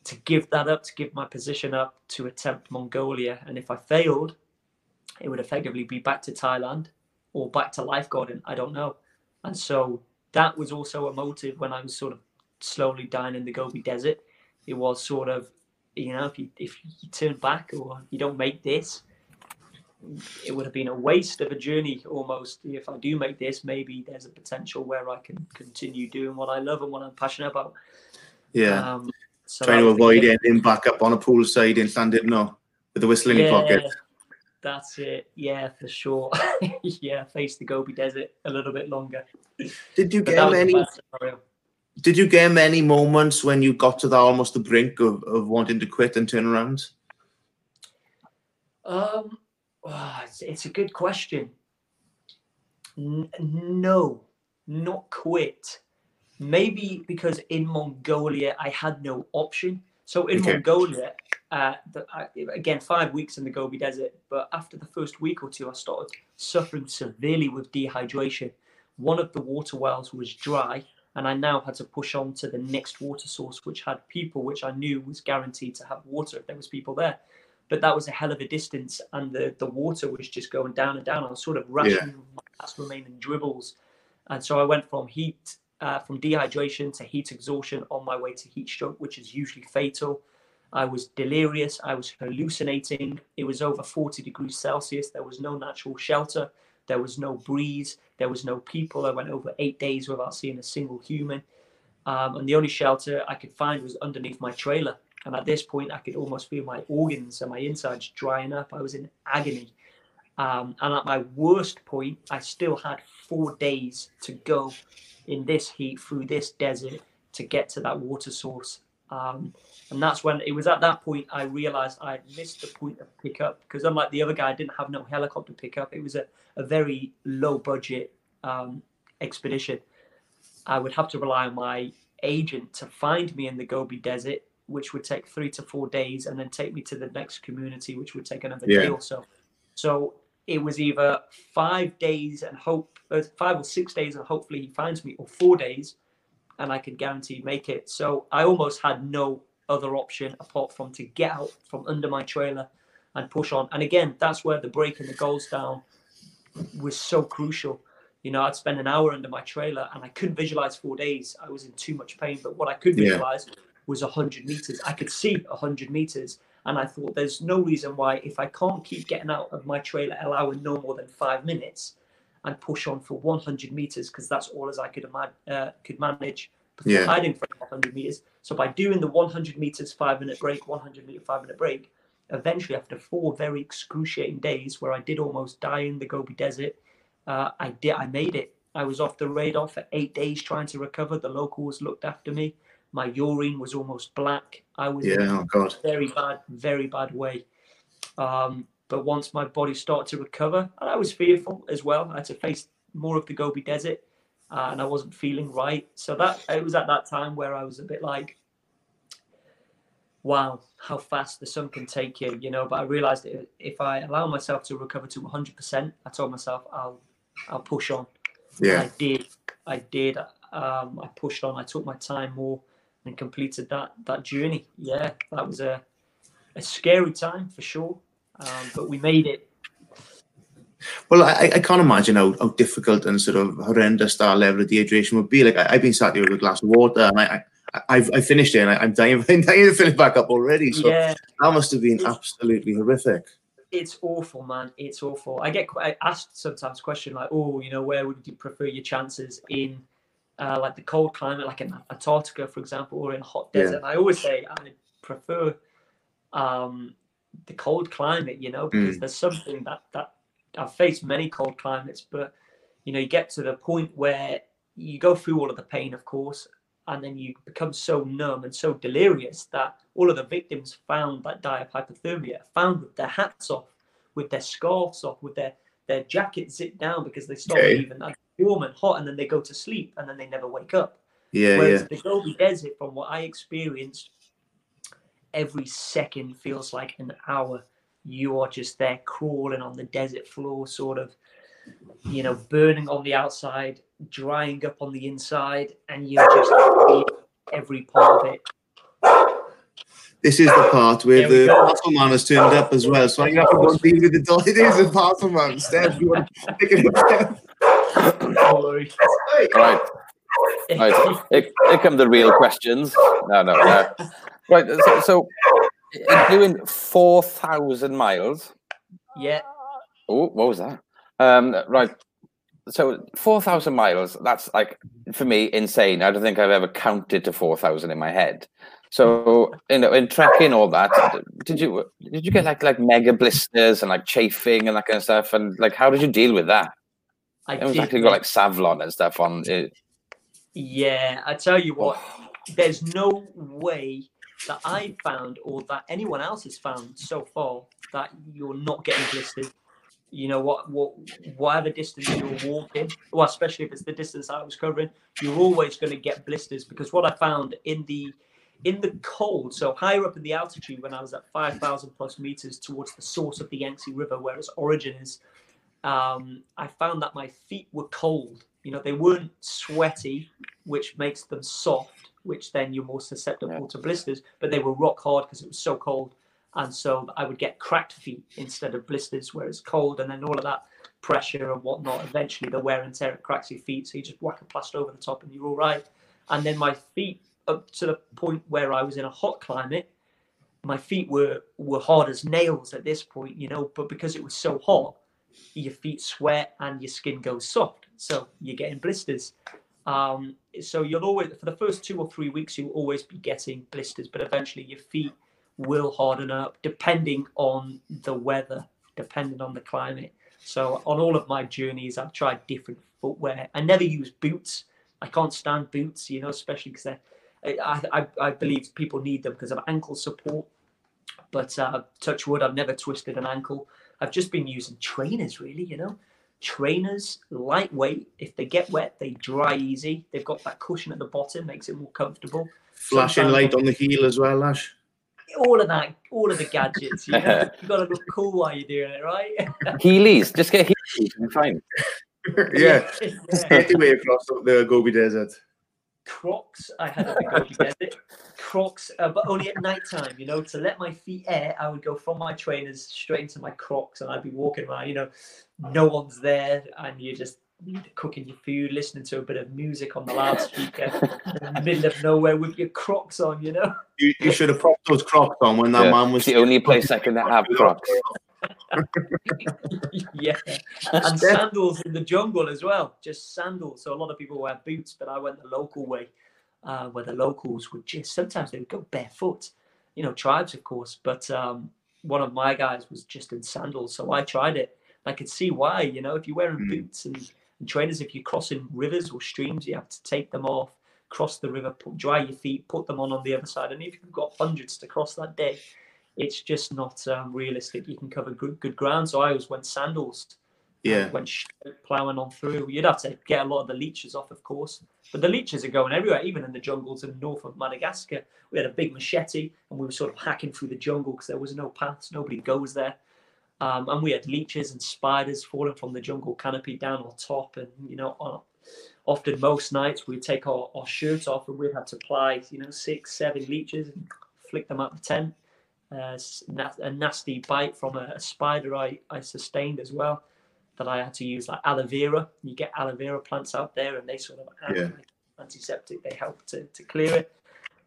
To give that up, to give my position up, to attempt Mongolia, and if I failed, it would effectively be back to Thailand, or back to lifeguarding. I don't know. And so that was also a motive when I was sort of slowly dying in the Gobi Desert. It was sort of, you know, if you if you turn back or you don't make this, it would have been a waste of a journey almost. If I do make this, maybe there's a potential where I can continue doing what I love and what I'm passionate about. Yeah. Um, so Trying to avoid it. ending back up on a poolside in Llandudno with the whistle in your pocket. That's it. Yeah, for sure. yeah, face the Gobi Desert a little bit longer. Did you get a many? Did you get many moments when you got to the almost the brink of, of wanting to quit and turn around? Um, ah, it's, it's a good question. N- no, not quit. Maybe because in Mongolia I had no option. So in Okay. Mongolia, uh, the, I, again five weeks in the Gobi Desert, but after the first week or two, I started suffering severely with dehydration. One of the water wells was dry, and I now had to push on to the next water source, which had people, which I knew was guaranteed to have water if there was people there but that was a hell of a distance and the, the water was just going down and down. I was sort of rationing my last remaining dribbles. And so I went from heat, uh, from dehydration to heat exhaustion on my way to heat stroke, which is usually fatal. I was delirious. I was hallucinating. It was over 40 degrees Celsius. There was no natural shelter. There was no breeze. There was no people. I went over eight days without seeing a single human. Um, and the only shelter I could find was underneath my trailer. And at this point, I could almost feel my organs and my insides drying up. I was in agony. Um, and at my worst point, I still had four days to go in this heat through this desert to get to that water source. Um, and that's when it was at that point I realized I had missed the point of pickup because, unlike the other guy, I didn't have no helicopter pickup. It was a, a very low budget um, expedition. I would have to rely on my agent to find me in the Gobi Desert, which would take three to four days, and then take me to the next community, which would take another day or so. So it was either five days and hope, uh, five or six days, and hopefully he finds me, or four days, and I could guarantee make it. So I almost had no other option apart from to get out from under my trailer and push on. And again, that's where the break in the goals down was so crucial. You know, I'd spend an hour under my trailer and I couldn't visualize four days. I was in too much pain. But what I could Yeah. visualize was 100 meters. I could see 100 meters. And I thought there's no reason why, if I can't keep getting out of my trailer, allowing no more than five minutes and push on for 100 meters, because that's all as I could, uh, could manage before Yeah. hiding for 100 meters. So by doing the 100 meters, five minute break, 100 meter, five minute break, eventually after four very excruciating days where I did almost die in the Gobi Desert, uh, I did. I made it. I was off the radar for eight days trying to recover. The locals looked after me. My urine was almost black. I was in Yeah, a oh God. very bad, very bad way. Um, but once my body started to recover, and I was fearful as well. I had to face more of the Gobi Desert, uh, and I wasn't feeling right. So that it was at that time where I was a bit like, "Wow, how fast the sun can take you," you know. But I realized that if I allow myself to recover to 100%, I told myself I'll I'll push on. Yeah. I did. I did. Um, I pushed on. I took my time more and completed that that journey. Yeah, that was a a scary time for sure, um, but we made it. Well, I, I can't imagine how, how difficult and sort of horrendous that level of dehydration would be. Like I, I've been sat here with a glass of water, and I, I I've I finished it, and I, I'm dying, I'm dying to fill it back up already. So Yeah. that must have been absolutely horrific. It's awful, man. It's awful. I get asked sometimes question like, "Oh, you know, where would you prefer your chances in, uh, like the cold climate, like in Antarctica, for example, or in a hot desert?" And I always say I prefer um, the cold climate, you know, because Mm. there's something that that I've faced many cold climates, but you know, you get to the point where you go through all of the pain, of course, and then you become so numb and so delirious that all of the victims found that die of hypothermia, found with their hats off, with their scarves off, with their their jackets zipped down because they start Okay. leaving that warm and hot, and then they go to sleep, and then they never wake up. Yeah, Whereas yeah. the Gobi Desert, from what I experienced, every second feels like an hour. You are just there crawling on the desert floor, sort of, you know, burning on the outside, drying up on the inside, and you just every part of it. This is the part where the parcel man has turned up as well. So I'm gonna have to go and deal with the is the parcel man. Steph, you want to pick it up? Steph? All right. Right. Here, here come the real questions. No, no, no. Right. So, so doing 4,000 miles. Yeah. Oh, what was that? Um, right. So 4,000 miles, that's like, for me, insane. I don't think I've ever counted to 4,000 in my head. So, you know, in trekking all that, did you did you get like like mega blisters and like chafing and that kind of stuff? And like, how did you deal with that? I It was did, actually got like Savlon and stuff on it. Yeah, I tell you what, Oh. there's no way that I found or that anyone else has found so far that you're not getting blisters. You know what, what, whatever distance you're walking, well, especially if it's the distance I was covering, you're always going to get blisters because what I found in the in the cold, so higher up in the altitude, when I was at five thousand plus meters towards the source of the Yangtze River, where its origin is, um, I found that my feet were cold. You know, they weren't sweaty, which makes them soft, which then you're more susceptible to blisters, but they were rock hard because it was so cold. And so I would get cracked feet instead of blisters where it's cold. And then all of that pressure and whatnot, eventually the wear and tear it cracks your feet. So you just whack a plaster over the top and you're all right. And then my feet, up to the point where I was in a hot climate, my feet were were hard as nails at this point, you know. But because it was so hot, your feet sweat and your skin goes soft, so you're getting blisters. Um, so you'll always, for the first two or three weeks, you'll always be getting blisters, but eventually your feet will harden up, depending on the weather, depending on the climate. So on all of my journeys, I've tried different footwear. I never use boots. I can't stand boots, you know, especially because I, I, I believe people need them because of ankle support. But uh, touch wood, I've never twisted an ankle. I've just been using trainers, really, you know. Trainers, lightweight. If they get wet, they dry easy. They've got that cushion at the bottom, makes it more comfortable. Flashing Sometimes- light on the heel as well, Ash. All of that, all of the gadgets. You know, you got to look cool while you're doing it, right? Heelys, just get Heelys and fine. yeah. Yeah. Skate your way across the- the Gobi Desert. Crocs, I had at the Gobi Desert. Crocs, uh, but only at night time, you know, to let my feet air, I would go from my trainers straight into my Crocs and I'd be walking around, you know, no one's there and you're just cooking your food, listening to a bit of music on the loudspeaker in the middle of nowhere with your Crocs on, you know. You, you should have propped those Crocs on when that Yeah, man was it's the only place I can have Crocs. yeah, and sandals in the jungle as well. Just sandals. So a lot of people wear boots, but I went the local way, uh, where the locals would just sometimes they would go barefoot. You know, tribes of course, but um, one of my guys was just in sandals, so I tried it. I could see why. You know, if you're wearing boots and, and trainers, if you're crossing rivers or streams, you have to take them off, cross the river, put, dry your feet, put them on on the other side, and if you've got hundreds to cross that day, it's just not um, realistic. You can cover good, good ground. So I always went sandals. Yeah. Went plowing on through. You'd have to get a lot of the leeches off, of course. But the leeches are going everywhere, even in the jungles in the north of Madagascar. We had a big machete and we were sort of hacking through the jungle because there was no paths. Nobody goes there. Um, and we had leeches and spiders falling from the jungle canopy down on top. And, you know, on, often most nights we'd take our, our shirt off and we'd have to apply, you know, six, seven leeches and flick them out the tent. Uh, a nasty bite from a, a spider I, I sustained as well that I had to use like aloe vera. You get aloe vera plants out there and they sort of act Yeah. antiseptic. They help to, to clear it.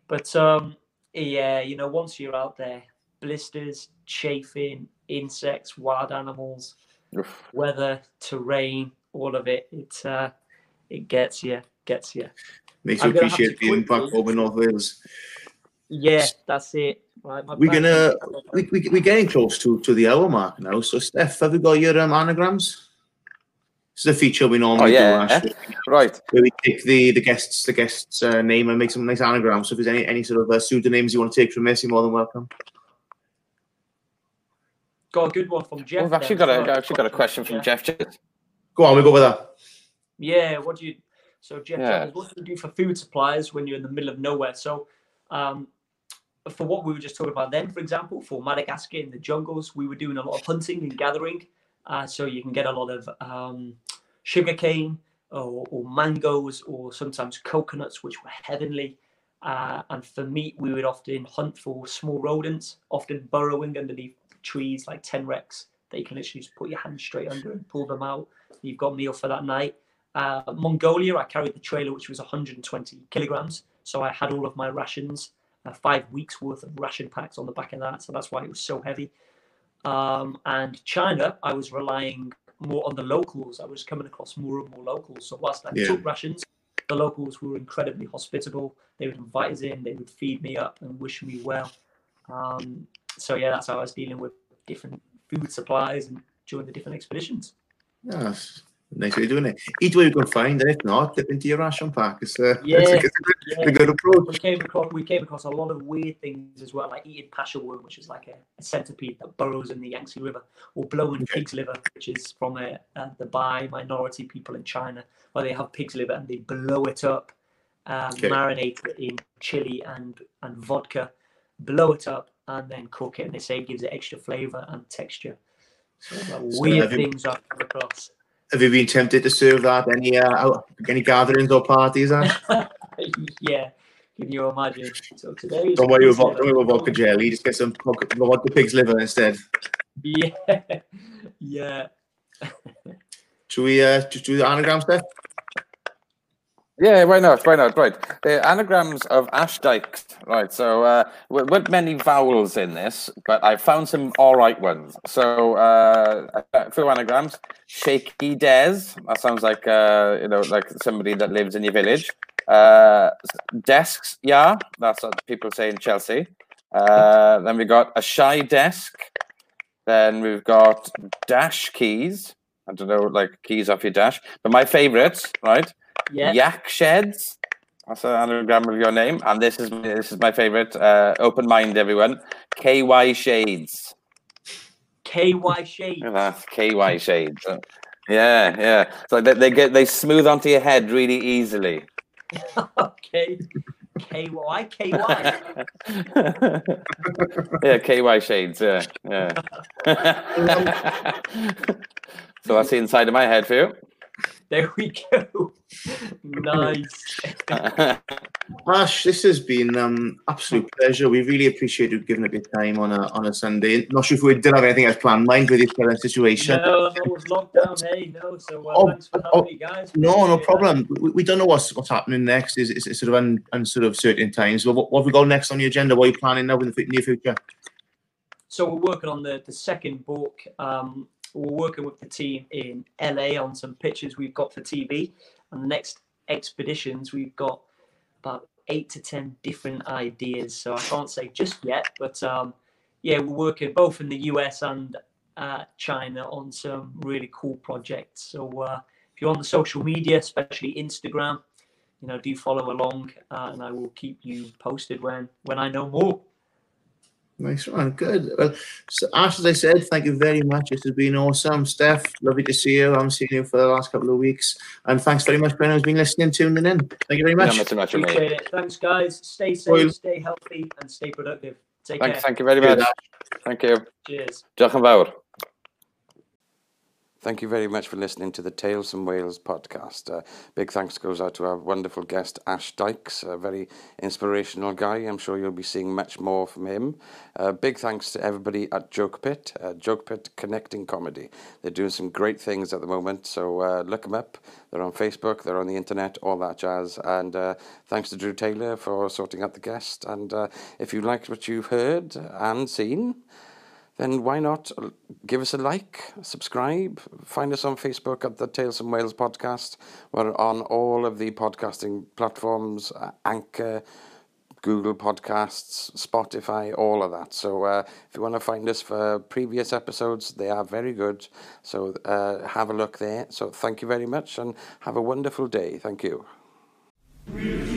But um, yeah, you know, once you're out there, blisters, chafing, insects, wild animals, weather, terrain, all of it, it uh, it gets you, gets you. Makes you appreciate quickly- home in North Wales. Yeah, that's it. Right, We're gonna we, we, we're getting close to, to the hour mark now. So Steph, have you got your um, anagrams? This is a feature we normally Oh, yeah. do. Ash, Right. Where we take the the guests the guest's uh, name and make some nice anagrams. So if there's any any sort of uh, pseudonyms you want to take from this, you're more than welcome. Got a good one from Jeff. We've actually got as a well. I've actually got a question from Jeff. Jennings. Go on, we go with that. Yeah, what do you? So Jeff, Yeah. Jennings, what do you do for food supplies when you're in the middle of nowhere? So, um, for what we were just talking about then, for example, for Madagascar in the jungles, we were doing a lot of hunting and gathering. Uh, so you can get a lot of um, sugarcane or, or mangoes or sometimes coconuts, which were heavenly. Uh, and for meat, we would often hunt for small rodents, often burrowing underneath trees like tenrecs that you can literally just put your hand straight under and pull them out. You've got meal for that night. Uh, Mongolia, I carried the trailer, which was 120 kilograms. So I had all of my rations, uh, five weeks worth of ration packs on the back of that. So that's why it was so heavy. Um, and China, I was relying more on the locals. I was coming across more and more locals. So whilst I Yeah. took rations, the locals were incredibly hospitable. They would invite us in, they would feed me up and wish me well. Um, so yeah, that's how I was dealing with different food supplies and during the different expeditions. Yes. Nice way of doing it. Eat what you can find, it. if not, dip into your ration pack. It's, uh, Yeah, it's, a, it's a good, yeah. a good approach. We came across we came across a lot of weird things as well, like eating pasha worm, which is like a, a centipede that burrows in the Yangtze River, or blowing pig's liver, which is from a, uh, the Bai minority people in China, where they have pig's liver and they blow it up, um, Okay. marinate it in chili and and vodka, blow it up, and then cook it. And they say it gives it extra flavor and texture. So, like, So weird things I've come across. Have you been tempted to serve that any uh, any gatherings or parties? Yeah, can you imagine? So today, don't worry about don't worry about vodka jelly. Just get some vodka, vodka pig's liver instead. Yeah, yeah. Should we uh, just do the anagram stuff? Yeah, why not? Why not? Right. The anagrams of Ash Dykes. Right. So, uh, w- weren't many vowels in this, but I found some all right ones. So, uh, a few anagrams. Shaky Des. That sounds like, uh, you know, like somebody that lives in your village. Uh, desks. Yeah. That's what people say in Chelsea. Uh, then we got a shy desk. Then we've got dash keys. I don't know, like keys off your dash. But my favorites, right? Yeah. Yak sheds. That's an anagram of your name, and this is this is my favorite. Uh, open mind, everyone. KY shades. KY shade. Look at that KY shades. Yeah, yeah. So they, they get they smooth onto your head really easily. okay. KY KY. yeah, KY shades. Yeah, yeah. so that's the inside of my head for you. There we go. nice. Ash, this has been um absolute pleasure. We really appreciate you giving up your time on a on a Sunday. Not sure if we did have anything else planned, mind with this current situation. No, no, it's lockdown. Hey, no. So uh, Oh, thanks for having oh, me, guys. No, no problem. We, we don't know what's what's happening next. Is it's sort of un, un sort of certain times. But what, what have we got next on the agenda? What are you planning now in the near future? So we're working on the the second book. Um, we're working with the team in LA on some pictures we've got for TV, and the next expeditions we've got about eight to ten different ideas. So I can't say just yet, but um, yeah, we're working both in the US and uh, China on some really cool projects. So uh, if you're on the social media, especially Instagram, you know, do follow along, uh, and I will keep you posted when when I know more. Nice one, good. Well, so Ash, as I said, thank you very much. This has been awesome. Steph, lovely to see you. I'm seeing you for the last couple of weeks, and thanks very much for anyone who's been listening, tuning in. Thank you very much. Yeah, much, much, mate. Appreciate it. Thanks, guys. Stay safe, Well- stay healthy, and stay productive. Take Thank, care. thank you very much. Thank you. Cheers. Diolch yn fawr. Thank you very much for listening to the Tales from Wales podcast. Uh, big thanks goes out to our wonderful guest, Ash Dykes, a very inspirational guy. I'm sure you'll be seeing much more from him. Uh, big thanks to everybody at Joke Pit, uh, Joke Pit Connecting Comedy. They're doing some great things at the moment, so uh, look them up. They're on Facebook, they're on the internet, all that jazz. And uh, thanks to Drew Taylor for sorting out the guest. And uh, if you liked what you've heard and seen, then why not give us a like, subscribe, find us on Facebook at the Tales from Wales podcast. We're on all of the podcasting platforms, uh, Anchor, Google Podcasts, Spotify, all of that. So uh, if you want to find us for previous episodes, they are very good. So uh, have a look there. So thank you very much and have a wonderful day. Thank you. Is